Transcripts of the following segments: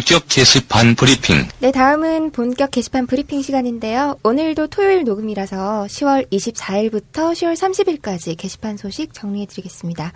본격 게시판 브리핑. 네, 다음은 본격 게시판 브리핑 시간인데요. 오늘도 토요일 녹음이라서 10월 24일부터 10월 30일까지 게시판 소식 정리해드리겠습니다.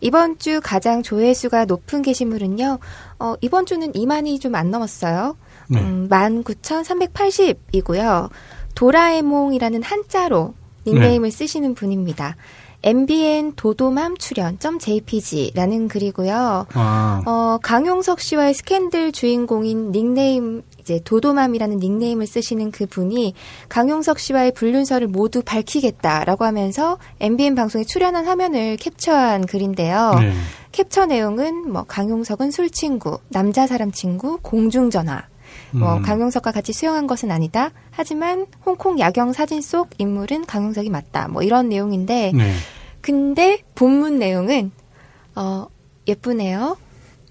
이번 주 가장 조회수가 높은 게시물은요, 어, 이번 주는 2만이 좀 안 넘었어요. 네. 음, 19,380이고요. 도라에몽이라는 한자로 닉네임을 쓰시는 분입니다. MBN 도도맘 출연.jpg라는 글이고요. 아, 어, 강용석 씨와의 스캔들 주인공인 닉네임, 이제 도도맘이라는 닉네임을 쓰시는 그 분이 강용석 씨와의 불륜설을 모두 밝히겠다라고 하면서 MBN 방송에 출연한 화면을 캡처한 글인데요. 네. 캡처 내용은 뭐 강용석은 술 친구, 남자 사람 친구, 공중 전화. 뭐 음. 강용석과 같이 수영한 것은 아니다. 하지만 홍콩 야경 사진 속 인물은 강용석이 맞다. 뭐 이런 내용인데 네. 근데 본문 내용은 어 예쁘네요.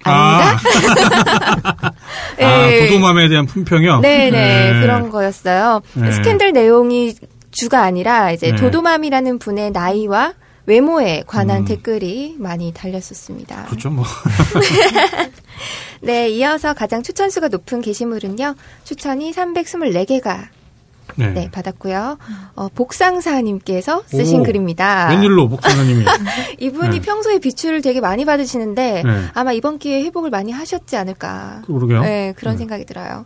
아. 아닙니다. 아, 예. 도도맘에 대한 품평이요? 네네 그런 거였어요. 네. 스캔들 내용이 주가 아니라 이제 네. 도도맘이라는 분의 나이와 외모에 관한 음. 댓글이 많이 달렸었습니다. 그렇죠, 뭐. 네, 이어서 가장 추천수가 높은 게시물은요. 추천이 324개가 네. 네, 받았고요. 어, 복상사님께서 쓰신 오. 글입니다. 웬일로, 목사님이. 이분이 네. 평소에 비추를 되게 많이 받으시는데 네. 아마 이번 기회에 회복을 많이 하셨지 않을까. 그러게요. 네, 그런 네. 생각이 들어요.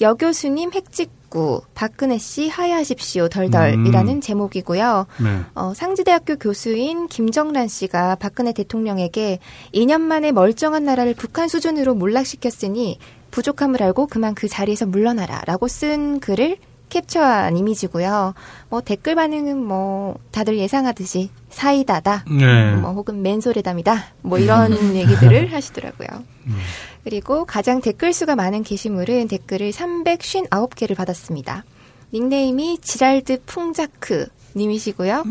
여교수님 핵직 구 박근혜 씨 하야하십시오 덜덜이라는 음. 제목이고요. 네. 어, 상지대학교 교수인 김정란 씨가 박근혜 대통령에게 2년 만에 멀쩡한 나라를 북한 수준으로 몰락시켰으니 부족함을 알고 그만 그 자리에서 물러나라라고 쓴 글을 캡처한 이미지고요. 뭐 댓글 반응은 뭐 다들 예상하듯이 사이다다, 네. 뭐 혹은 맨소리담이다, 뭐 이런 얘기들을 하시더라고요. 음. 그리고 가장 댓글 수가 많은 게시물은 댓글을 359개를 받았습니다. 닉네임이 지랄드 풍자크 님이시고요.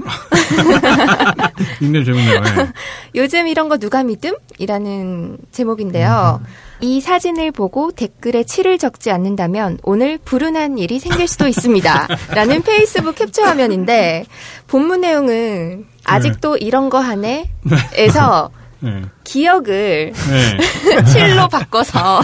닉네임 재밌네요. 예. 요즘 이런 거 누가 믿음? 이라는 제목인데요. 이 사진을 보고 댓글에 치를 적지 않는다면 오늘 불운한 일이 생길 수도 있습니다. 라는 페이스북 캡처 화면인데 본문 내용은 아직도 이런 거 하네? 에서 네. 기억을 네. 칠로 바꿔서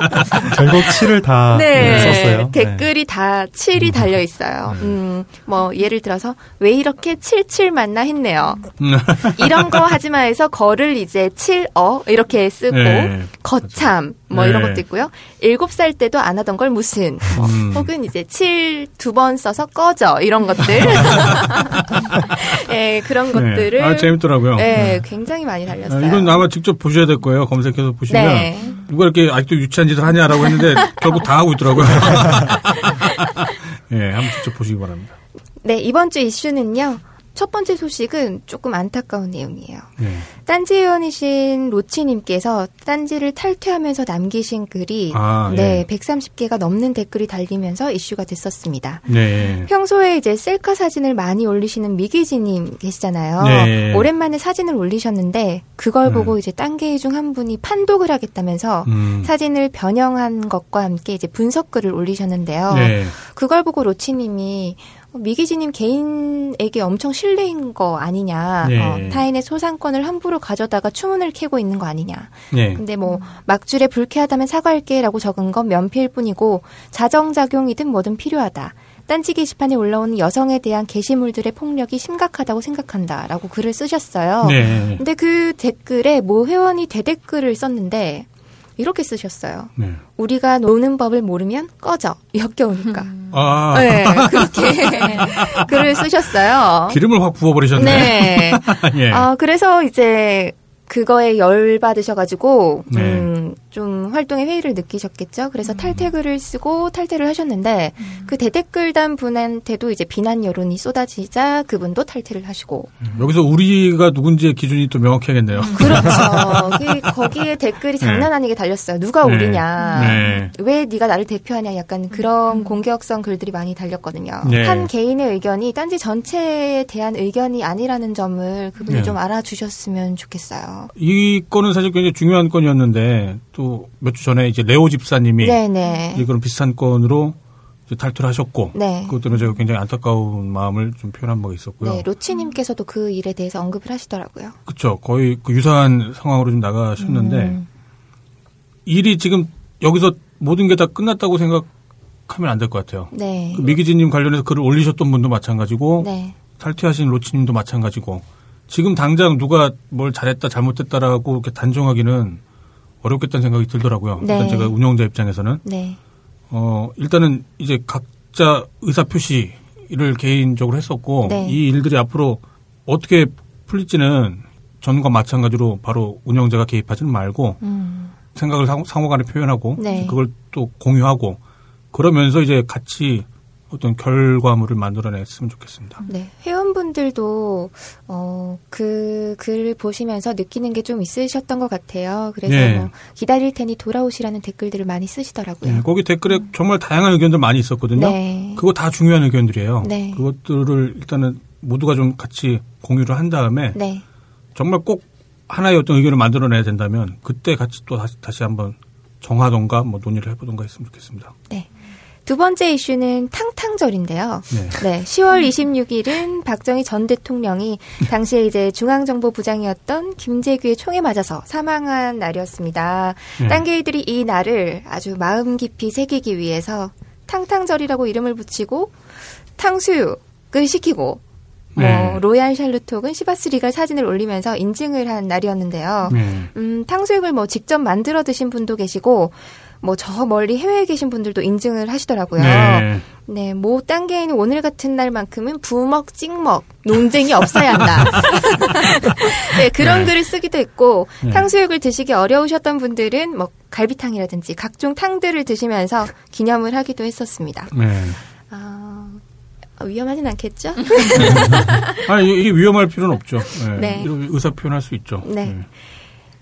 결국 7을 다 네, 썼어요. 댓글이 다 7이 달려 있어요. 음, 뭐 예를 들어서 왜 이렇게 77 맞나 했네요. 이런 거 하지 마해서 거를 이제 7어 이렇게 쓰고 네. 거참 뭐 네. 이런 것도 있고요. 7살 때도 안 하던 걸 무슨 뭐 음. 혹은 이제 7 두 번 써서 꺼져 이런 것들. 예, 그런 것들을 네. 아, 재밌더라고요. 예, 굉장히 많이 아, 달렸어요. 이건 아마 직접 보셔야 될 거예요. 검색해서 보시면. 네. 누가 이렇게 아직도 유치한 짓을 하냐라고 했는데 결국 다 하고 있더라고요. 예, 한번 직접 보시기 바랍니다. 네, 이번 주 이슈는요. 첫 번째 소식은 조금 안타까운 내용이에요. 네. 딴지 회원이신 로치님께서 딴지를 탈퇴하면서 남기신 글이 아, 네, 예. 130개가 넘는 댓글이 달리면서 이슈가 됐었습니다. 네. 평소에 이제 셀카 사진을 많이 올리시는 미기지님 계시잖아요. 네. 오랜만에 사진을 올리셨는데 그걸 음. 보고 이제 딴 개이 중 한 분이 판독을 하겠다면서 음. 사진을 변형한 것과 함께 이제 분석글을 올리셨는데요. 네. 그걸 보고 로치님이 어, 미기지님 개인에게 엄청 실례인 거 아니냐. 네. 어, 타인의 소상권을 함부로 가져다가 추문을 캐고 있는 거 아니냐. 네. 근데 뭐 막줄에 불쾌하다면 사과할게라고 적은 건 면피일 뿐이고 자정작용이든 뭐든 필요하다. 딴지 게시판에 올라오는 여성에 대한 게시물들의 폭력이 심각하다고 생각한다라고 글을 쓰셨어요. 네. 근데 그 댓글에 모 회원이 대댓글을 썼는데 이렇게 쓰셨어요. 네. 우리가 노는 법을 모르면 꺼져. 역겨우니까. 아, 네, 그렇게 글을 쓰셨어요. 기름을 확 부어버리셨네. 네. 예. 아, 그래서 이제 그거에 열 받으셔가지고, 네. 음, 좀 활동의 회의를 느끼셨겠죠. 그래서 탈퇴글을 쓰고 탈퇴를 하셨는데, 그 대댓글단 분한테도 이제 비난 여론이 쏟아지자 그분도 탈퇴를 하시고. 여기서 우리가 누군지의 기준이 또 명확해야겠네요. 그렇죠. 그 거기에 댓글이 장난 아니게 달렸어요. 누가 네. 우리냐. 네. 왜 네가 나를 대표하냐. 약간 그런 공격성 글들이 많이 달렸거든요. 네. 한 개인의 의견이 딴지 전체에 대한 의견이 아니라는 점을 그분이 네. 좀 알아주셨으면 좋겠어요. 이 건은 사실 굉장히 중요한 건이었는데 또 몇 주 전에 이제 레오 집사님이 네네. 이제 그런 비슷한 건으로 이제 탈퇴를 하셨고 네. 그것 때문에 제가 굉장히 안타까운 마음을 좀 표현한 바가 있었고요. 네, 로치님께서도 그 일에 대해서 언급을 하시더라고요. 그렇죠. 거의 그 유사한 상황으로 좀 나가셨는데 음. 일이 지금 여기서 모든 게 다 끝났다고 생각하면 안 될 것 같아요. 네. 그 미기진님 관련해서 글을 올리셨던 분도 마찬가지고 네. 탈퇴하신 로치님도 마찬가지고 지금 당장 누가 뭘 잘했다 잘못했다라고 이렇게 단정하기는 어렵겠다는 생각이 들더라고요. 네. 일단 제가 운영자 입장에서는 네. 어 일단은 이제 각자 의사 표시를 개인적으로 했었고 네. 이 일들이 앞으로 어떻게 풀릴지는 전과 마찬가지로 바로 운영자가 개입하지는 말고 음. 생각을 상호, 상호간에 표현하고 네. 그걸 또 공유하고 그러면서 이제 같이 어떤 결과물을 만들어냈으면 좋겠습니다. 네. 회원분들도 어, 그 글을 보시면서 느끼는 게 좀 있으셨던 것 같아요. 그래서 네. 뭐 기다릴 테니 돌아오시라는 댓글들을 많이 쓰시더라고요. 네, 거기 댓글에 정말 다양한 의견들 많이 있었거든요. 네. 그거 다 중요한 의견들이에요. 네. 그것들을 일단은 모두가 좀 같이 공유를 한 다음에 네. 정말 꼭 하나의 어떤 의견을 만들어내야 된다면 그때 같이 또 다시, 다시 한번 정하던가 뭐 논의를 해보던가 했으면 좋겠습니다. 네. 두 번째 이슈는 탕탕절인데요. 네. 네, 10월 26일은 박정희 전 대통령이 당시에 이제 중앙정보부장이었던 김재규의 총에 맞아서 사망한 날이었습니다. 네. 딴개이들이 이 날을 아주 마음 깊이 새기기 위해서 탕탕절이라고 이름을 붙이고 탕수육을 시키고 뭐 네. 로얄 샬루톡은 시바스 리갈 사진을 올리면서 인증을 한 날이었는데요. 네. 음, 탕수육을 뭐 직접 만들어 드신 분도 계시고 뭐 저 멀리 해외에 계신 분들도 인증을 하시더라고요. 네. 네, 모 단계에는 오늘 같은 날만큼은 부먹, 찍먹, 논쟁이 없어야 한다. 네, 그런 네. 글을 쓰기도 했고, 네. 탕수육을 드시기 어려우셨던 분들은 뭐 갈비탕이라든지 각종 탕들을 드시면서 기념을 하기도 했었습니다. 네. 아, 위험하진 않겠죠? 아니, 이게 위험할 필요는 없죠. 네. 네. 의사 표현할 수 있죠. 네.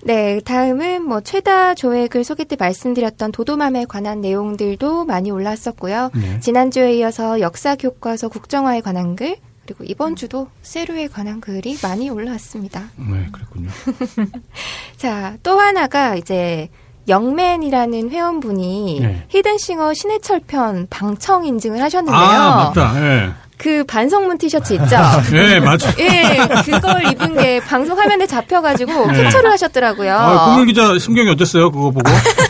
네, 다음은 뭐 최다 조회글 소개 때 말씀드렸던 도도맘에 관한 내용들도 많이 올라왔었고요. 네. 지난주에 이어서 역사 교과서 국정화에 관한 글, 그리고 이번 주도 세류에 관한 글이 많이 올라왔습니다. 네, 그랬군요. 자, 또 하나가 이제 영맨이라는 회원분이 네. 히든싱어 신해철 편 방청 인증을 하셨는데요. 아, 맞다. 예. 그 반성문 티셔츠 있죠? 예, 맞아. 예, 그걸 입은 게 방송 화면에 잡혀가지고 네. 캡처를 하셨더라고요. 아, 고물 기자 심경이 어땠어요? 그거 보고?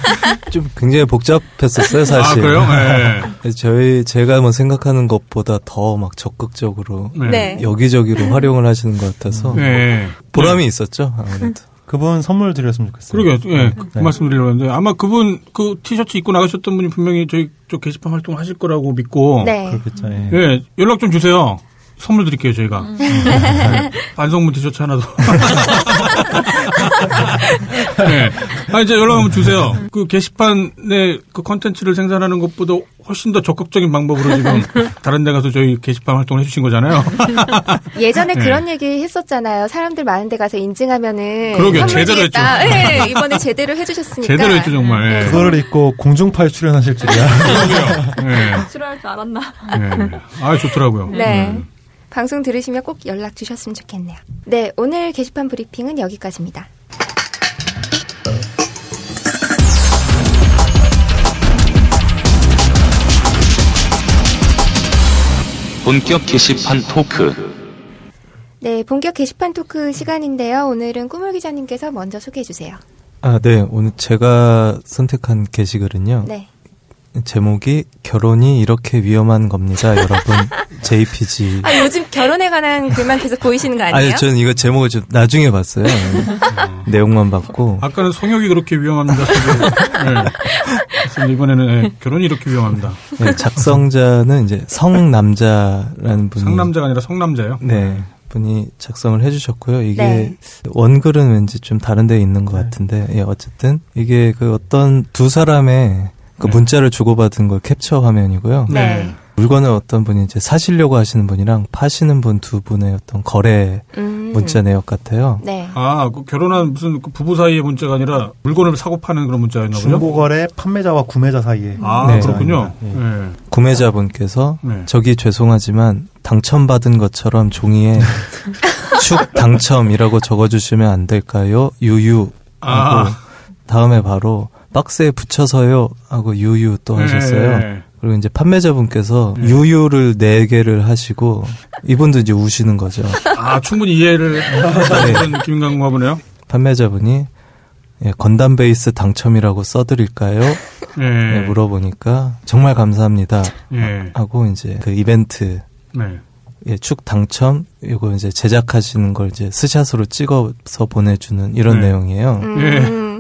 좀 굉장히 복잡했었어요, 사실. 아, 그래요? 예. 그래서 저희 제가 뭐 생각하는 것보다 더 막 적극적으로 네. 네. 여기저기로 활용을 하시는 것 같아서 예. 보람이 있었죠, 아무래도. 그분 선물 드렸으면 좋겠어요. 그러게, 예, 그, 그 네. 말씀 드리려고 했는데, 아마 그분, 그 티셔츠 입고 나가셨던 분이 분명히 저희 쪽 게시판 활동을 하실 거라고 믿고, 네. 그렇겠죠. 예. 예, 연락 좀 주세요. 선물 드릴게요, 저희가. 반성문 티셔츠 하나도. 네. 아, 이제 연락 한번 주세요. 그 게시판에 그 컨텐츠를 생산하는 것보다 훨씬 더 적극적인 방법으로 지금 다른 데 가서 저희 게시판 활동을 해주신 거잖아요. 예전에 네. 그런 얘기 했었잖아요. 사람들 많은 데 가서 인증하면은 그러게요. 선물 제대로 주겠다. 네, 이번에 제대로 해주셨으니까. 제대로 했죠, 정말. 예. 그거를 입고 공중파에 출연하실 줄이야. 그러게요. 예. 싫어할 줄 알았나. 예. 아, 좋더라고요. 네. 음. 방송 들으시면 꼭 연락 주셨으면 좋겠네요. 네, 오늘 게시판 브리핑은 여기까지입니다. 본격 게시판 토크. 네, 본격 게시판 토크 시간인데요. 오늘은 꾸물 기자님께서 먼저 소개해 주세요. 아, 네. 오늘 제가 선택한 게시글은요. 네. 제목이 결혼이 이렇게 위험한 겁니다, 여러분. JPG. 아, 요즘 결혼에 관한 글만 계속 보이시는 거 아니에요? 아니, 저는 이거 제목을 좀 나중에 봤어요. 내용만 봤고. 아까는 성욕이 그렇게 위험합니다. 네. 그래서 이번에는 예, 결혼이 이렇게 위험합니다. 네, 작성자는 이제 성남자라는 분이. 상남자가 아니라 성남자예요. 네. 분이 작성을 해주셨고요. 이게 네. 원글은 왠지 좀 다른 데 있는 것 네. 같은데, 예, 어쨌든 이게 그 어떤 두 사람의 그 네. 문자를 주고받은 걸 캡처 화면이고요. 네. 물건을 어떤 분이 이제 사시려고 하시는 분이랑 파시는 분 두 분의 어떤 거래 음. 문자 내역 같아요. 네. 아, 그 결혼한 무슨 그 부부 사이의 문자가 아니라 물건을 사고 파는 그런 문자였나 보죠? 중고거래 판매자와 구매자 사이에. 아, 네. 그렇군요. 예. 네. 구매자분께서 네. 저기 죄송하지만 당첨받은 것처럼 종이에 축 당첨이라고 적어주시면 안 될까요? 유유 아. 다음에 바로 박스에 붙여서요 하고 유유 또 하셨어요. 네. 그리고 이제 판매자분께서 네. 유유를 네 개를 하시고 이분도 이제 우시는 거죠. 아, 충분히 이해를 네. 하는 그런 느낌인가 보네요. 판매자분이 예, 건담 베이스 당첨이라고 써드릴까요? 예. 네, 물어보니까 정말 감사합니다 예. 하고 이제 그 이벤트 네. 예, 축 당첨 이거 이제 제작하시는 걸 이제 스샷으로 찍어서 보내주는 이런 네. 내용이에요. 음.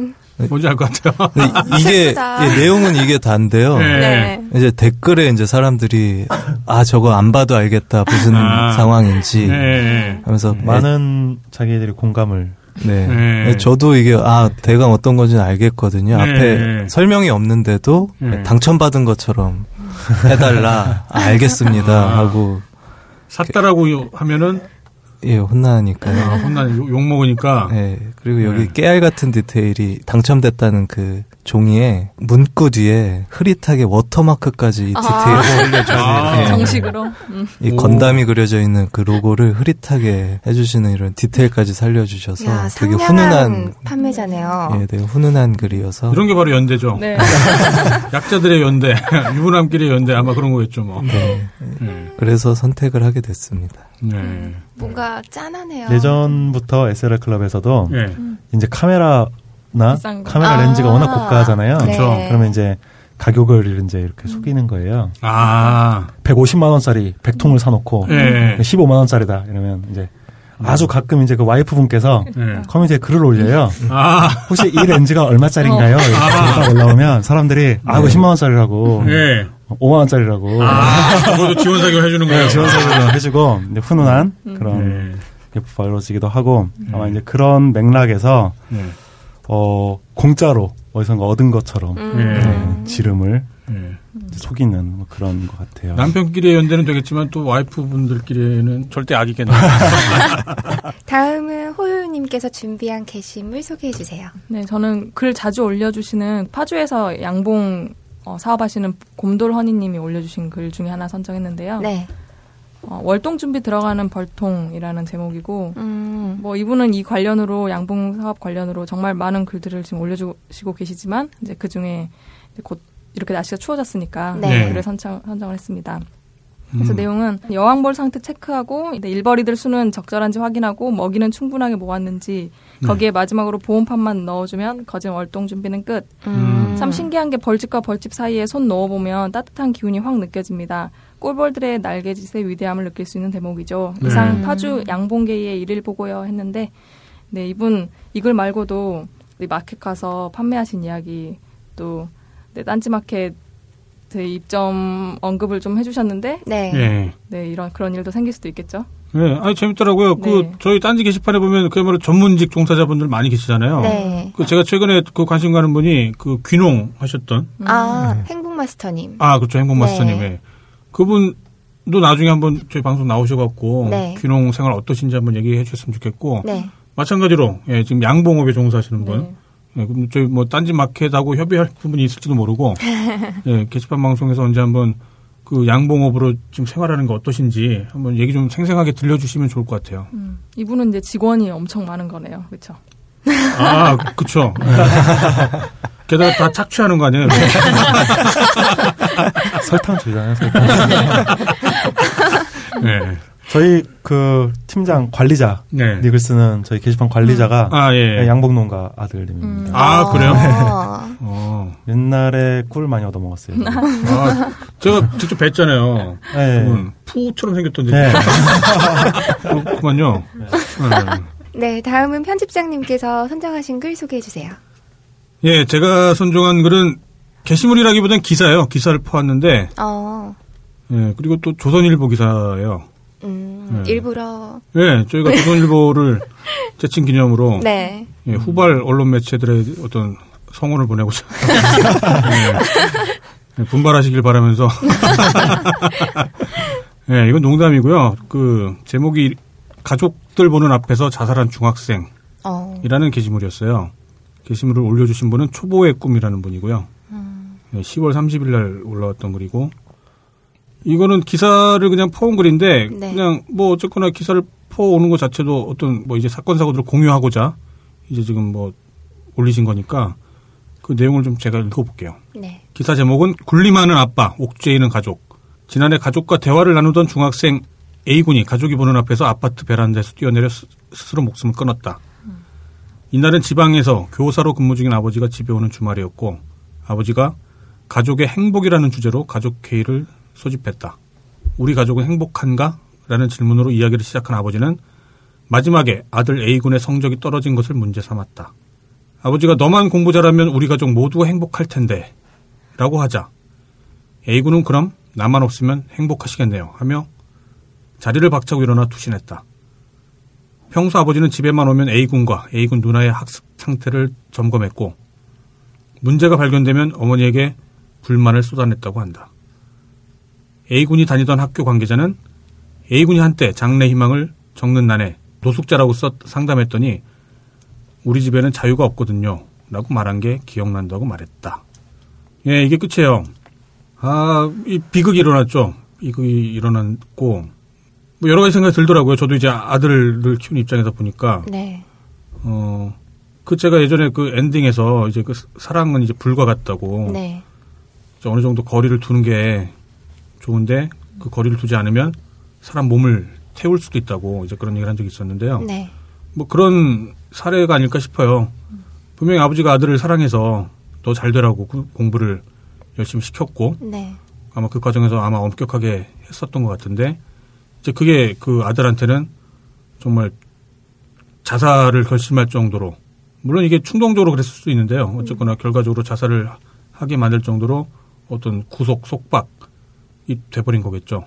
뭔지 알 것 같아요. 이- 이게. 예, 내용은 이게 다인데요. 네. 네. 이제 댓글에 이제 사람들이 아 저거 안 봐도 알겠다 무슨 아. 상황인지 예. 하면서 많은 자기들이 공감을 네. 네. 저도 이게 아 대강 어떤 건지는 알겠거든요. 네. 앞에 설명이 없는데도 네. 당첨받은 것처럼 해달라 아, 알겠습니다 아. 하고 샀다라고 하면은 예 혼나니까요. 아, 혼나는 욕, 욕 먹으니까. 네. 그리고 여기 네. 깨알 같은 디테일이 당첨됐다는 그 종이에 문구 뒤에 흐릿하게 워터마크까지 이 아. 디테일을 올려주세요. 아. 예. 정식으로. 음. 이 오. 건담이 그려져 있는 그 로고를 흐릿하게 해주시는 이런 디테일까지 살려주셔서 야, 되게 훈훈한 판매자네요. 예, 되게 훈훈한 글이어서 이런 게 바로 연대죠. 네. 약자들의 연대, 유부남끼리의 연대 아마 그런 거겠죠, 뭐. 네. 네. 그래서 선택을 하게 됐습니다. 네. 뭔가 짠하네요. 예전부터 SLR 클럽에서도 네. 이제 카메라 나 비싼 거. 카메라 아. 렌즈가 워낙 고가하잖아요. 네. 그렇죠. 그러면 이제 가격을 이제 이렇게 속이는 거예요. 아, 150만 원짜리 100통을 사놓고 네. 15만 원짜리다 이러면 이제 아주 가끔 이제 그 와이프 분께서 네. 커뮤니티에 글을 올려요. 아, 혹시 이 렌즈가 얼마짜리인가요? 이렇게 아. 딱 올라오면 사람들이 아, 이거 10만 원짜리라고, 네. 5만 원짜리라고 아, 그것도 지원 사격 해주는 거예요. 네, 지원 사격을 해주고 이제 훈훈한 그런 네. 게 벌어지기도 하고 아마 이제 그런 맥락에서 네. 어 공짜로 어디선가 얻은 것처럼 음. 네, 지름을 네. 속이는 뭐 그런 것 같아요. 남편끼리의 연대는 되겠지만 또 와이프분들끼리는 절대 악이겠네요. 다음은 호요님께서 준비한 게시물 소개해 주세요. 네, 저는 글 자주 올려주시는 파주에서 양봉 어, 사업하시는 곰돌 허니님이 올려주신 글 중에 하나 선정했는데요. 네. 어, 월동 준비 들어가는 벌통이라는 제목이고, 음. 뭐 이분은 이 관련으로 양봉 사업 관련으로 정말 많은 글들을 지금 올려주시고 계시지만 이제 그 중에 곧 이렇게 날씨가 추워졌으니까 네. 글을 선정, 선정을 했습니다. 그래서 음. 내용은 여왕벌 상태 체크하고 일벌이들 수는 적절한지 확인하고 먹이는 충분하게 모았는지 네. 거기에 마지막으로 보온판만 넣어주면 거진 월동 준비는 끝. 음. 참 신기한 게 벌집과 벌집 사이에 손 넣어보면 따뜻한 기운이 확 느껴집니다. 꿀벌들의 날개짓의 위대함을 느낄 수 있는 대목이죠. 네. 이상 파주 양봉계의 일일 보고요 했는데, 네 이분 이글 말고도 이 마켓 가서 판매하신 이야기 또 네, 딴지마켓 입점 언급을 좀 해주셨는데, 네. 예. 네 이런 그런 일도 생길 수도 있겠죠. 네, 아니 재밌더라고요. 그 네. 저희 딴지 게시판에 보면 그야말로 전문직 종사자분들 많이 계시잖아요. 네. 그 제가 최근에 그 관심 가는 분이 그 귀농 하셨던 아, 행복마스터님. 아 그렇죠 행복마스터님 네. 네. 그분도 나중에 한번 저희 방송 나오셔갖고 네. 귀농 생활 어떠신지 한번 얘기해 주셨으면 좋겠고 네. 마찬가지로 예, 지금 양봉업에 종사하시는 분 네. 예, 그럼 저희 뭐 딴지 마켓하고 협의할 부분이 있을지도 모르고 예, 게시판 방송에서 언제 한번 그 양봉업으로 지금 생활하는 게 어떠신지 한번 얘기 좀 생생하게 들려주시면 좋을 것 같아요. 음, 이분은 이제 직원이 엄청 많은 거네요, 그렇죠? 아, 그쵸. 네. 게다가 다 착취하는 거 아니에요? 설탕 주잖아요. 설탕. 네. 저희 그 팀장 관리자 네. 닉을 쓰는 저희 게시판 관리자가 아, 예. 양복농가 아들님입니다. 아, 그래요? 아. 어. 옛날에 꿀 많이 얻어 먹었어요. 아, 제가 직접 뵀잖아요. 네. 그분 푸처럼 생겼던데. 네. 그렇구만요. 네. 네, 다음은 편집장님께서 선정하신 글 소개해 주세요. 예, 제가 선정한 글은 게시물이라기보단 기사예요. 기사를 퍼왔는데, 어, 예, 그리고 또 조선일보 기사예요. 음, 네. 일부러. 예, 저희가 조선일보를 제친 기념으로 네. 예, 후발 언론 매체들의 어떤 성원을 보내고자 예, 예, 분발하시길 바라면서 예, 이건 농담이고요. 그 제목이 가족들 보는 앞에서 자살한 중학생이라는 어, 게시물이었어요. 게시물을 올려주신 분은 초보의 꿈이라는 분이고요. 예, 10월 30일 날 올라왔던 글이고 이거는 기사를 그냥 퍼온 글인데 네. 그냥 뭐 어쨌거나 기사를 퍼오는 것 자체도 어떤 뭐 이제 사건 사고들을 공유하고자 이제 지금 뭐 올리신 거니까 그 내용을 좀 제가 읽어볼게요. 네. 기사 제목은 굴림하는 아빠, 옥죄이는 가족. 지난해 가족과 대화를 나누던 중학생 A군이 가족이 보는 앞에서 아파트 베란다에서 뛰어내려 스- 스스로 목숨을 끊었다. 이날은 지방에서 교사로 근무 중인 아버지가 집에 오는 주말이었고 아버지가 가족의 행복이라는 주제로 가족 회의를 소집했다. 우리 가족은 행복한가? 라는 질문으로 이야기를 시작한 아버지는 마지막에 아들 A군의 성적이 떨어진 것을 문제 삼았다. 아버지가 너만 공부 잘하면 우리 가족 모두가 행복할 텐데 라고 하자 A군은 그럼 나만 없으면 행복하시겠네요 하며 자리를 박차고 일어나 투신했다. 평소 아버지는 집에만 오면 A군과 A군 누나의 학습 상태를 점검했고 문제가 발견되면 어머니에게 불만을 쏟아냈다고 한다. A군이 다니던 학교 관계자는 A군이 한때 장래 희망을 적는 난에 노숙자라고 써 상담했더니 우리 집에는 자유가 없거든요. 라고 말한 게 기억난다고 말했다. 예, 이게 끝이에요. 아, 이 비극이 일어났죠. 비극이 일어났고, 뭐 여러 가지 생각이 들더라고요. 저도 이제 아들을 키우는 입장에서 보니까, 네. 어, 그 제가 예전에 그 엔딩에서 이제 그 사랑은 이제 불과 같다고, 네. 어느 정도 거리를 두는 게 좋은데, 그 거리를 두지 않으면 사람 몸을 태울 수도 있다고 이제 그런 얘기를 한 적이 있었는데요. 네. 뭐 그런 사례가 아닐까 싶어요. 분명히 아버지가 아들을 사랑해서 너잘 되라고 그 공부를 열심히 시켰고 네. 아마 그 과정에서 아마 엄격하게 했었던 것 같은데 이제 그게 그 아들한테는 정말 자살을 결심할 정도로 물론 이게 충동적으로 그랬을 수도 있는데요. 어쨌거나 결과적으로 자살을 하게 만들 정도로 어떤 구속 속박이 돼버린 거겠죠.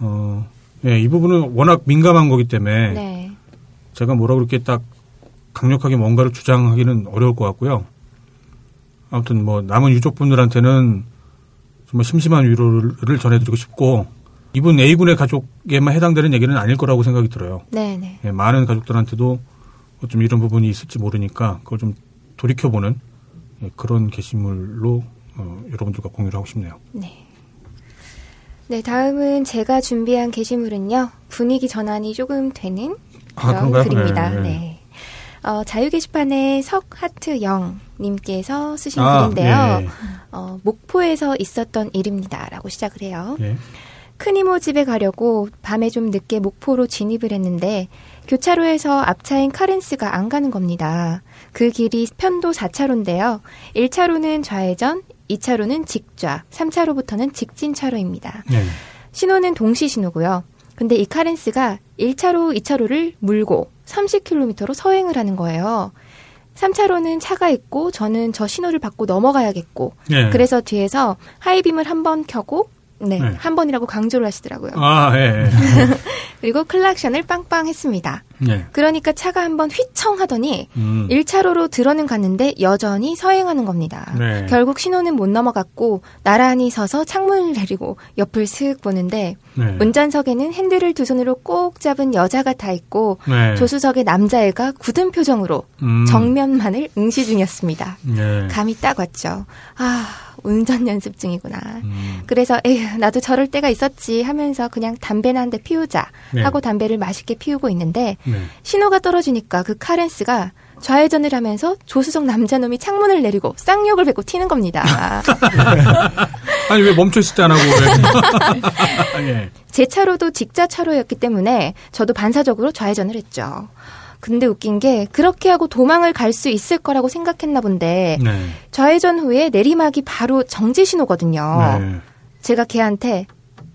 어, 예, 이 부분은 워낙 민감한 거기 때문에 네. 제가 뭐라 그렇게 딱 강력하게 뭔가를 주장하기는 어려울 것 같고요. 아무튼 뭐 남은 유족분들한테는 정말 심심한 위로를 전해드리고 싶고 이분 A군의 가족에만 해당되는 얘기는 아닐 거라고 생각이 들어요. 네. 네. 예, 많은 가족들한테도 좀 이런 부분이 있을지 모르니까 그걸 좀 돌이켜보는 예, 그런 게시물로 어, 여러분들과 공유를 하고 싶네요. 네. 네, 다음은 제가 준비한 게시물은요. 분위기 전환이 조금 되는 아, 그런 그런가요? 글입니다. 네, 네. 네. 어, 자유 게시판에 석하트 영 님께서 쓰신 아, 글인데요. 예, 어, 목포에서 있었던 일입니다 라고 시작을 해요. 예. 큰 이모 집에 가려고 밤에 좀 늦게 목포로 진입을 했는데 교차로에서 앞차인 카렌스가 안 가는 겁니다. 그 길이 편도 4차로인데요. 1차로는 좌회전, 2차로는 직좌, 3차로부터는 직진 차로입니다. 예. 신호는 동시 신호고요. 근데 이 카렌스가 1차로, 2차로를 물고 30km로 서행을 하는 거예요. 3차로는 차가 있고 저는 저 신호를 받고 넘어가야겠고 예. 그래서 뒤에서 하이빔을 한 번 켜고 네, 네. 한 번이라고 강조를 하시더라고요. 아, 예, 그리고 클락션을 빵빵 했습니다. 예. 예. 그러니까 차가 한번 휘청 하더니 음. 1차로로 들어는 갔는데 여전히 서행하는 겁니다. 네. 결국 신호는 못 넘어갔고 나란히 서서 창문을 내리고 옆을 슥 보는데 네. 운전석에는 핸들을 두 손으로 꼭 잡은 여자가 타 있고 네. 조수석의 남자애가 굳은 표정으로 음. 정면만을 응시 중이었습니다. 예. 감이 딱 왔죠. 아, 운전 연습 중이구나. 음. 그래서 에휴, 나도 저럴 때가 있었지 하면서 그냥 담배나 한 대 피우자 네. 하고 담배를 맛있게 피우고 있는데 네. 신호가 떨어지니까 그 카렌스가 좌회전을 하면서 조수석 남자놈이 창문을 내리고 쌍욕을 뱉고 튀는 겁니다. 아니 왜 멈춰 있을 때 안 하고 왜? 예. 제 차로도 직자 차로였기 때문에 저도 반사적으로 좌회전을 했죠. 근데 웃긴 게 그렇게 하고 도망을 갈 수 있을 거라고 생각했나 본데 네. 좌회전 후에 내리막이 바로 정지 신호거든요. 네. 제가 걔한테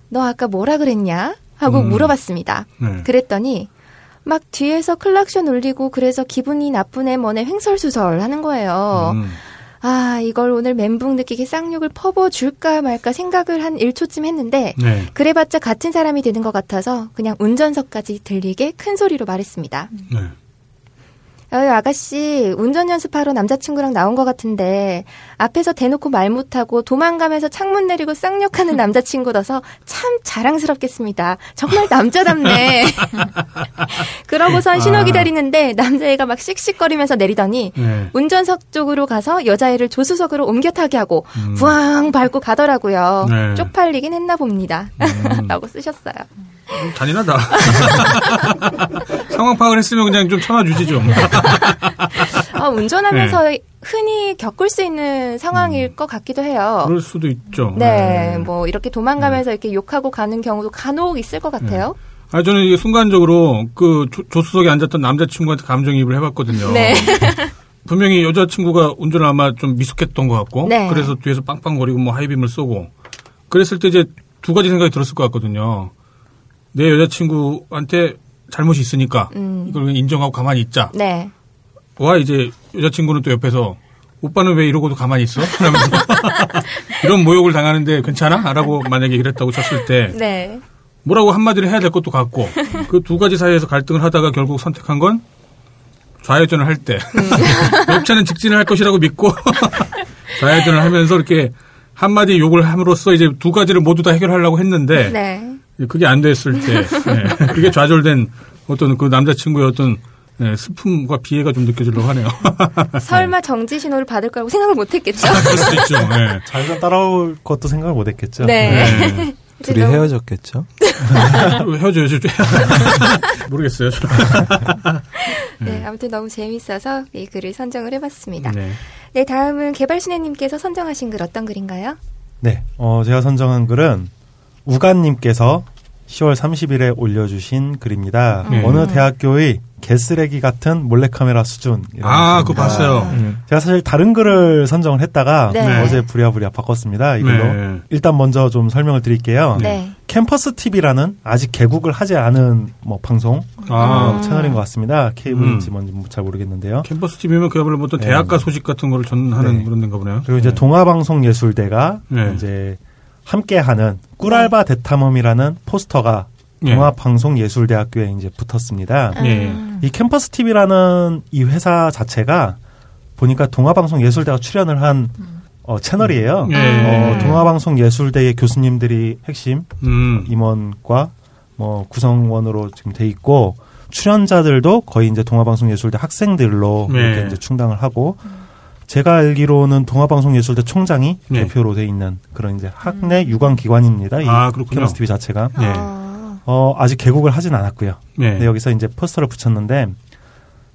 너 아까 뭐라 그랬냐? 하고 음. 물어봤습니다. 네. 그랬더니 막 뒤에서 클락션 울리고 그래서 기분이 나쁘네 뭐네 횡설수설 하는 거예요. 음. 아, 이걸 오늘 멘붕 느끼게 쌍욕을 퍼부어줄까 말까 생각을 한 1초쯤 했는데 네. 그래봤자 같은 사람이 되는 것 같아서 그냥 운전석까지 들리게 큰 소리로 말했습니다. 네. 어이, 아가씨, 운전 연습하러 남자친구랑 나온 것 같은데, 앞에서 대놓고 말 못하고 도망가면서 창문 내리고 쌍욕하는 남자친구라서 참 자랑스럽겠습니다. 정말 남자답네. 그러고선 신호 아. 기다리는데, 남자애가 막 씩씩거리면서 내리더니, 네. 운전석 쪽으로 가서 여자애를 조수석으로 옮겨 타게 하고, 음. 부앙 밟고 가더라고요. 네. 쪽팔리긴 했나 봅니다. 음. 라고 쓰셨어요. 좀 잔인하다. 상황 파악을 했으면 그냥 좀 참아주지 좀. 어, 운전하면서 네. 흔히 겪을 수 있는 상황일 것 같기도 해요. 그럴 수도 있죠. 네, 뭐 이렇게 도망가면서 이렇게 욕하고 가는 경우도 간혹 있을 것 같아요. 아 저는 이게 순간적으로 그 조, 조수석에 앉았던 남자친구한테 감정이입을 해봤거든요. 네. 분명히 여자친구가 운전을 아마 좀 미숙했던 것 같고, 네. 그래서 뒤에서 빵빵거리고 뭐 하이빔을 쏘고, 그랬을 때 이제 두 가지 생각이 들었을 것 같거든요. 내 여자친구한테 잘못이 있으니까 음. 이걸 그냥 인정하고 가만히 있자. 네. 와 이제 여자친구는 또 옆에서 오빠는 왜 이러고도 가만히 있어? 그러면서 이런 모욕을 당하는데 괜찮아? 라고 만약에 그랬다고 쳤을 때 네. 뭐라고 한마디를 해야 될 것도 같고 그 두 가지 사이에서 갈등을 하다가 결국 선택한 건 좌회전을 할때 옆차는 직진을 할 것이라고 믿고 좌회전을 하면서 이렇게 한마디 욕을 함으로써 이제 두 가지를 모두 다 해결하려고 했는데 네. 그게 안 됐을 때 네, 그게 좌절된 어떤 그 남자친구의 어떤 네, 슬픔과 비애가 좀 느껴지려고 하네요. 설마 정지 신호를 받을 거라고 생각을 못 했겠죠? 그럴 수 있죠. 네. 자기가 따라올 것도 생각을 못 했겠죠. 네. 네. 둘이 너무- 헤어졌겠죠? 헤어져야죠. 모르겠어요. 저는. 네, 아무튼 너무 재밌어서 이 글을 선정을 해봤습니다. 네. 네, 다음은 개발신혜님께서 선정하신 글 어떤 글인가요? 네, 어, 제가 선정한 글은 우간님께서 10월 30일에 올려주신 글입니다. 네. 어느 대학교의 개쓰레기 같은 몰래카메라 수준. 아, 그거 봤어요. 음. 제가 사실 다른 글을 선정을 했다가 네. 어제 부랴부랴 바꿨습니다. 이걸로. 네. 일단 먼저 좀 설명을 드릴게요. 네. 캠퍼스 TV라는 아직 개국을 하지 않은 뭐 방송 아, 어, 채널인 것 같습니다. 케이블인지 음. 뭔지 잘 모르겠는데요. 캠퍼스 TV면 그야말로 뭐 어떤 네. 대학가 소식 같은 거를 전하는 네. 그런 데인가 보네요. 그리고 이제 동아방송예술대가 네. 이제 함께하는 꿀알바 대탐험이라는 포스터가 네. 동아방송예술대학교에 이제 붙었습니다. 예. 음. 이 캠퍼스 TV라는 이 회사 자체가 보니까 동아방송예술대가 출연을 한 어, 채널이에요. 예. 어, 동아방송예술대의 교수님들이 핵심 음. 임원과 뭐 구성원으로 지금 돼 있고 출연자들도 거의 이제 동아방송예술대 학생들로 네. 이렇게 이제 충당을 하고 제가 알기로는 동아방송예술대 총장이 네. 대표로 돼 있는 그런 이제 학내 유관 기관입니다. 이 아, 그렇군요. TV 자체가 네. 아, 어, 아직 개국을 하진 않았고요. 네. 근데 여기서 이제 포스터를 붙였는데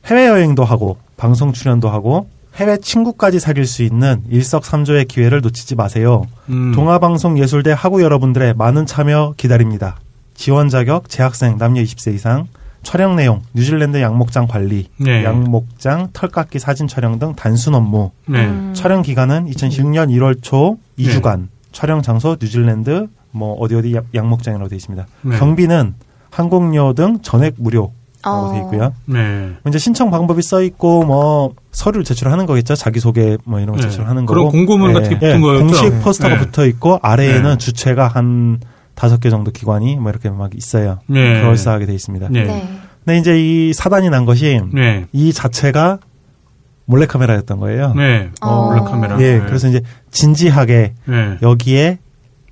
해외 여행도 하고 방송 출연도 하고 해외 친구까지 사귈 수 있는 일석삼조의 기회를 놓치지 마세요. 음. 동아방송예술대 학우 여러분들의 많은 참여 기다립니다. 지원 자격 재학생 남녀 20세 이상 촬영 내용 뉴질랜드 양목장 관리 네. 양목장 털깎기 사진 촬영 등 단순 업무 네. 음. 촬영 기간은 2016년 1월 초 2주간 촬영 장소 뉴질랜드 뭐 어디 어디 양- 양목장이라고 되어 있습니다. 네. 경비는 항공료 등 전액 무료 라고 어. 되어 있고요. 네. 이제 신청 방법이 써 있고 뭐 서류를 제출하는 거겠죠. 자기 소개 뭐 이런 거 네. 제출하는 그런 거고. 공고문 같은 게 붙은 거였죠? 공식 포스터가 네. 붙어 있고 아래에는 네. 주체가 한 다섯 개 정도 기관이 뭐 이렇게 막 있어요. 네. 그럴싸하게 돼 있습니다. 네. 네. 근데 이제 이 사단이 난 것이 네. 이 자체가 몰래 카메라였던 거예요. 네. 어. 몰래 카메라. 예, 네. 그래서 이제 진지하게 네. 여기에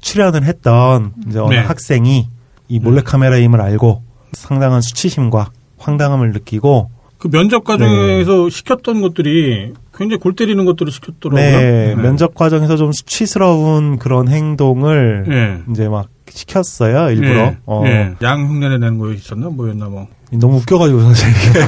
출연을 했던 이제 어느 네. 학생이 이 몰래 카메라임을 알고 상당한 수치심과 황당함을 느끼고 그 면접 과정에서 시켰던 것들이 굉장히 골 때리는 것들을 시켰더라고요. 네, 면접 과정에서 좀 수치스러운 그런 행동을 네. 이제 막 시켰어요 일부러. 네. 어, 네. 양 흉내내 내는 거 있었나? 뭐였나 뭐. 너무 웃겨가지고 사실 네.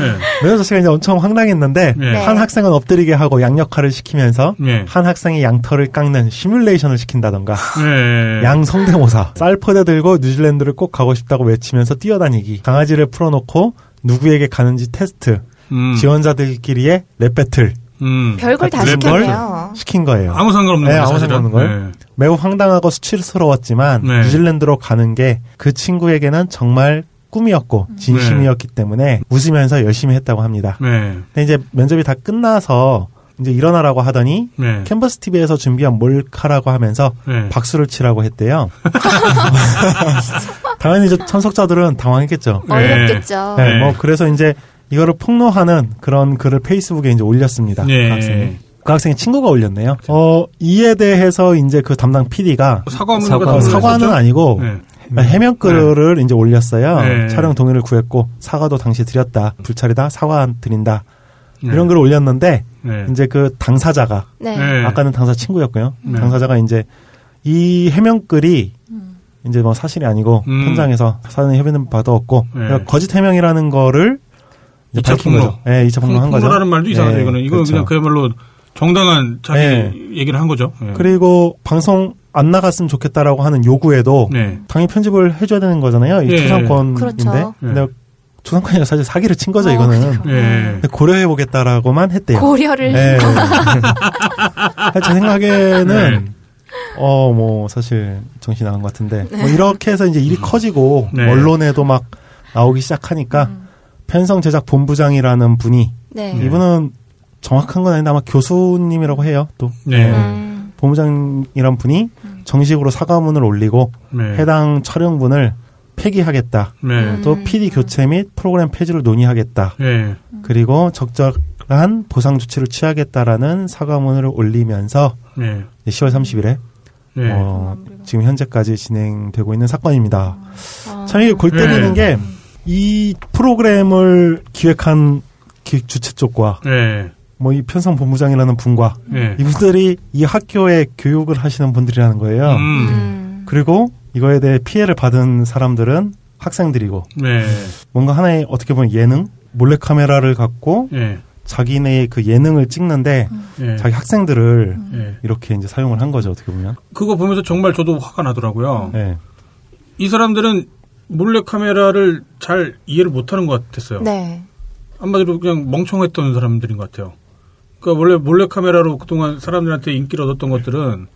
네. 면접 자체가 이제 엄청 황당했는데 네. 한 학생은 엎드리게 하고 양 역할을 시키면서 네. 한 학생이 양털을 깎는 시뮬레이션을 시킨다던가 네. 양 성대모사 쌀포대 들고 뉴질랜드를 꼭 가고 싶다고 외치면서 뛰어다니기 강아지를 풀어놓고 누구에게 가는지 테스트 음. 지원자들끼리의 랩 배틀 음. 별걸 다 시켰네요. 시킨 거예요. 아무 상관없는 네, 거예요, 아무. 상관없는 걸. 매우 황당하고 수치스러웠지만 네. 뉴질랜드로 가는 게 그 친구에게는 정말 꿈이었고 진심이었기 때문에 웃으면서 열심히 했다고 합니다. 네. 근데 이제 면접이 다 끝나서 이제 일어나라고 하더니 네. 캔버스 TV에서 준비한 몰카라고 하면서 네. 박수를 치라고 했대요. 당연히 이제 참석자들은 당황했겠죠. 네. 어이없겠죠. 네, 네. 뭐 그래서 이제 이거를 폭로하는 그런 글을 페이스북에 이제 올렸습니다. 네. 그 학생이. 그 학생의 친구가 올렸네요. 어, 이에 대해서 이제 그 담당 PD가 사과문 사과- 사과는? 아니고 네. 해명글을 이제 올렸어요. 네. 촬영 동의를 구했고 사과도 당시 드렸다. 불찰이다. 사과 드린다. 네. 이런 글을 올렸는데 네. 이제 그 당사자가 네. 네. 아까는 당사 친구였고요. 네. 당사자가 이제 이 해명글이 이제 뭐 사실이 아니고 음. 현장에서 사전 협의는 받아왔고 네. 거짓 해명이라는 거를 이제 이차 밝힌 폭로. 거죠. 네, 2차 폭로 한 거죠. 폭로라는 말도 이상하죠, 네, 이거는. 이거 그렇죠. 그냥 그야말로 정당한 자기 네. 얘기를 한 거죠. 네. 그리고 방송 안 나갔으면 좋겠다라고 하는 요구에도 네. 당연히 편집을 해줘야 되는 거잖아요. 이 예. 초상권인데. 그렇죠. 근데 초상권이 사실 사기를 친 거죠, 어, 이거는. 예. 근데 고려해보겠다라고만 했대요. 고려를 네. 제 생각에는 어 뭐 사실 정신 나간 것 같은데 뭐 이렇게 해서 이제 일이 커지고 네. 언론에도 막 나오기 시작하니까 음. 편성 제작 본부장이라는 분이 네. 이분은 정확한 건 아닌데 아마 교수님이라고 해요. 또 네. 음. 본부장이란 분이 정식으로 사과문을 올리고 네. 해당 촬영분을 폐기하겠다. 네. 음. 또 PD 교체 및 프로그램 폐지를 논의하겠다. 네. 그리고 적절한 보상 조치를 취하겠다라는 사과문을 올리면서 네. 10월 30일에 네. 어, 지금 현재까지 진행되고 있는 사건입니다. 아. 참 이게 골 때리는 네. 게 이 프로그램을 기획한 기획 주최 쪽과 네. 뭐이 편성 본부장이라는 분과 네. 이분들이 이 학교에 교육을 하시는 분들이라는 거예요. 음. 음. 그리고 이거에 대해 피해를 받은 사람들은 학생들이고 네. 뭔가 하나의 어떻게 보면 예능 몰래 카메라를 갖고 네. 자기네의 그 예능을 찍는데 네. 자기 학생들을 네. 이렇게 이제 사용을 한 거죠 어떻게 보면. 그거 보면서 정말 저도 화가 나더라고요. 네. 이 사람들은 몰래 카메라를 잘 이해를 못하는 것 같았어요. 네. 한마디로 그냥 멍청했던 사람들인 것 같아요. 그러니까 원래 몰래 카메라로 그동안 사람들한테 인기를 얻었던 것들은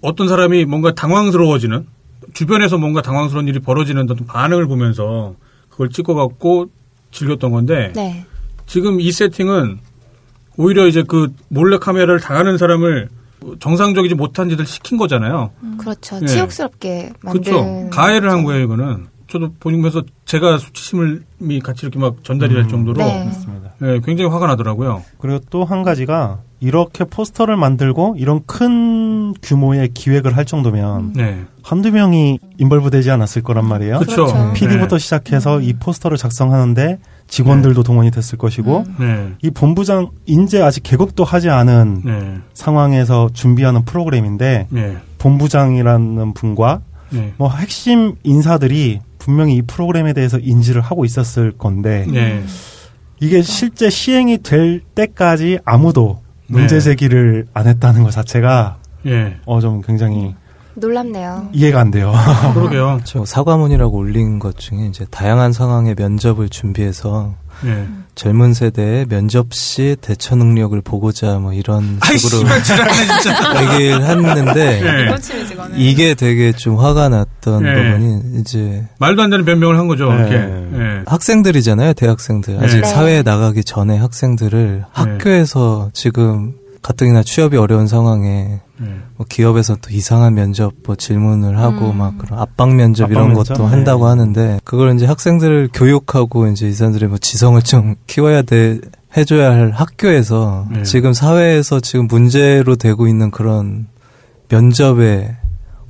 어떤 사람이 뭔가 당황스러워지는 주변에서 뭔가 당황스러운 일이 벌어지는 어떤 반응을 보면서 그걸 찍어갖고 즐겼던 건데 네. 지금 이 세팅은 오히려 이제 그 몰래 카메라를 당하는 사람을 정상적이지 못한 짓을 시킨 거잖아요. 그렇죠. 네. 치욕스럽게 만든. 그렇죠. 가해를 한 거예요, 이거는. 저도 보면서 제가 수치심이 같이 이렇게 막 전달이 될 정도로 네. 예, 굉장히 화가 나더라고요. 그리고 또 한 가지가 이렇게 포스터를 만들고 이런 큰 규모의 기획을 할 정도면 네. 한두 명이 involve 되지 않았을 거란 말이에요. 그렇죠. 그렇죠. PD부터 시작해서 이 포스터를 작성하는데 직원들도 동원이 됐을 것이고 음. 네. 이 본부장 인제 아직 개국도 하지 않은 네. 상황에서 준비하는 프로그램인데 네. 본부장이라는 분과 네. 뭐 핵심 인사들이 분명히 이 프로그램에 대해서 인지를 하고 있었을 건데 네. 이게 실제 시행이 될 때까지 아무도 문제 네. 제기를 안 했다는 것 자체가 예. 어좀 굉장히 놀랍네요. 이해가 안 돼요. 그러게요. 저 사과문이라고 올린 것 중에 이제 다양한 상황의 면접을 준비해서 예. 젊은 세대의 면접 시 대처 능력을 보고자 뭐 이런 식으로. 얘기를 했는데 이거는. 이게 되게 좀 화가 났던 예. 부분이 이제 말도 안 되는 변명을 한 거죠, 네. 이렇게. 예. 학생들이잖아요, 대학생들. 아직 네. 사회에 나가기 전에 학생들을 학교에서 지금 가뜩이나 취업이 어려운 상황에 예. 뭐 기업에서 또 이상한 면접 뭐 질문을 하고 음. 막 그런 압박 면접 압박 이런 면접? 것도 네. 한다고 하는데 그걸 이제 학생들을 교육하고 이제 이 사람들의 뭐 지성을 좀 키워야 돼 해줘야 할 학교에서 네. 지금 사회에서 지금 문제로 되고 있는 그런 면접에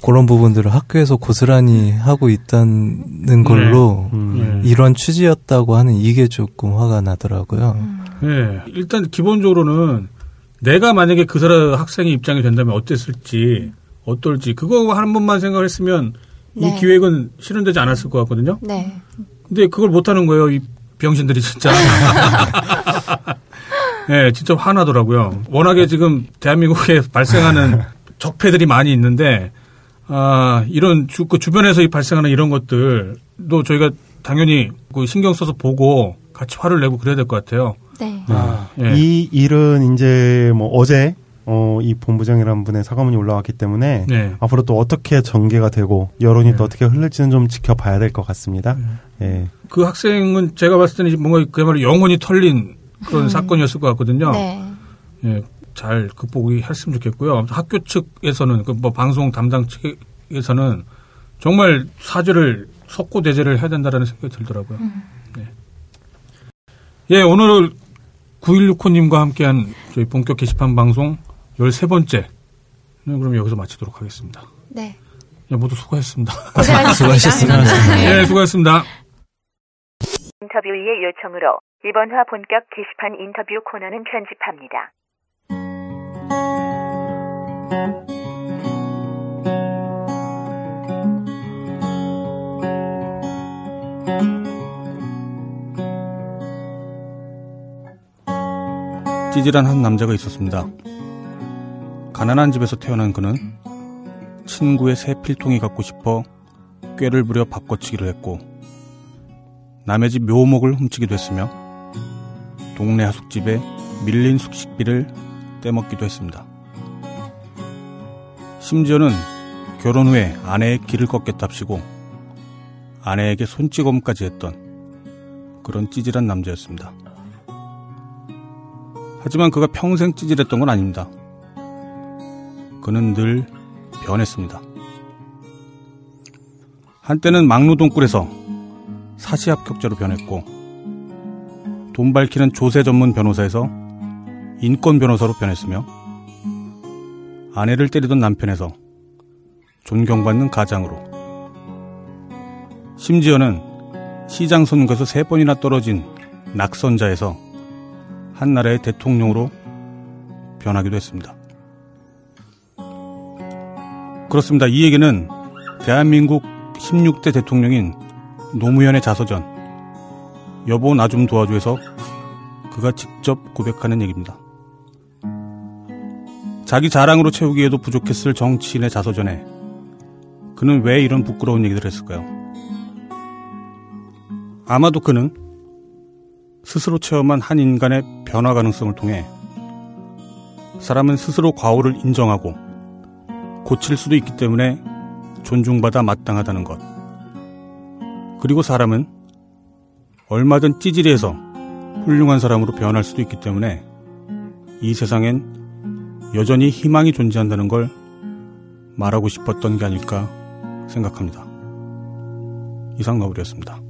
그런 부분들을 학교에서 고스란히 하고 있다는 걸로 음. 예. 이런 취지였다고 하는 이게 조금 화가 나더라고요. 예. 일단 기본적으로는 내가 만약에 그 사람 학생의 입장이 된다면 어땠을지, 어떨지, 그거 한 번만 생각을 했으면 이 네. 기획은 실현되지 않았을 것 같거든요. 네. 근데 그걸 못 하는 거예요, 이 병신들이 진짜. 예, 진짜 화나더라고요. 워낙에 지금 대한민국에 발생하는 적폐들이 많이 있는데, 아, 이런 주, 그 주변에서 이 발생하는 이런 것들도 저희가 당연히 그 신경 써서 보고 같이 화를 내고 그래야 될 것 같아요. 네. 아, 예. 이 일은 이제 뭐 어제 어, 이 본부장이라는 분의 사과문이 올라왔기 때문에 네. 앞으로 또 어떻게 전개가 되고 여론이 네. 또 어떻게 흐를지는 좀 지켜봐야 될 것 같습니다. 예. 그 학생은 제가 봤을 때는 뭔가 그야말로 영혼이 털린 그런 음. 사건이었을 것 같거든요. 네. 예, 잘 극복이 했으면 좋겠고요. 학교 측에서는 그 뭐 방송 담당 측에서는 정말 사죄를 석고 대죄를 해야 된다라는 생각이 들더라고요. 네. 예, 오늘 9165님과 함께한 저희 본격 게시판 방송 13번째. 는 그럼 여기서 마치도록 하겠습니다. 네. 예, 모두 수고했습니다. 수고하셨습니다. 예, 수고했습니다. 인터뷰의 요청으로 이번 화 본격 게시판 인터뷰 코너는 편집합니다. 찌질한 한 남자가 있었습니다. 가난한 집에서 태어난 그는 친구의 새 필통이 갖고 싶어 꾀를 부려 바꿔치기를 했고 남의 집 묘목을 훔치기도 했으며 동네 하숙집에 밀린 숙식비를 떼먹기도 했습니다. 심지어는 결혼 후에 아내의 길을 꺾겠답시고 아내에게 손찌검까지 했던 그런 찌질한 남자였습니다. 하지만 그가 평생 찌질했던 건 아닙니다. 그는 늘 변했습니다. 한때는 막루동굴에서 사시 합격자로 변했고 돈 밝히는 조세 전문 변호사에서 인권 변호사로 변했으며 아내를 때리던 남편에서 존경받는 가장으로 심지어는 시장 선거에서 세 번이나 떨어진 낙선자에서 한 나라의 대통령으로 변하기도 했습니다. 그렇습니다. 이 얘기는 대한민국 16대 대통령인 노무현의 자서전 여보 나 좀 도와줘에서 그가 직접 고백하는 얘기입니다. 자기 자랑으로 채우기에도 부족했을 정치인의 자서전에 그는 왜 이런 부끄러운 얘기를 했을까요? 아마도 그는 스스로 체험한 한 인간의 변화 가능성을 통해 사람은 스스로 과오를 인정하고 고칠 수도 있기 때문에 존중받아 마땅하다는 것. 그리고 사람은 얼마든 찌질해서 훌륭한 사람으로 변할 수도 있기 때문에 이 세상엔 여전히 희망이 존재한다는 걸 말하고 싶었던 게 아닐까 생각합니다. 이상 너브리였습니다.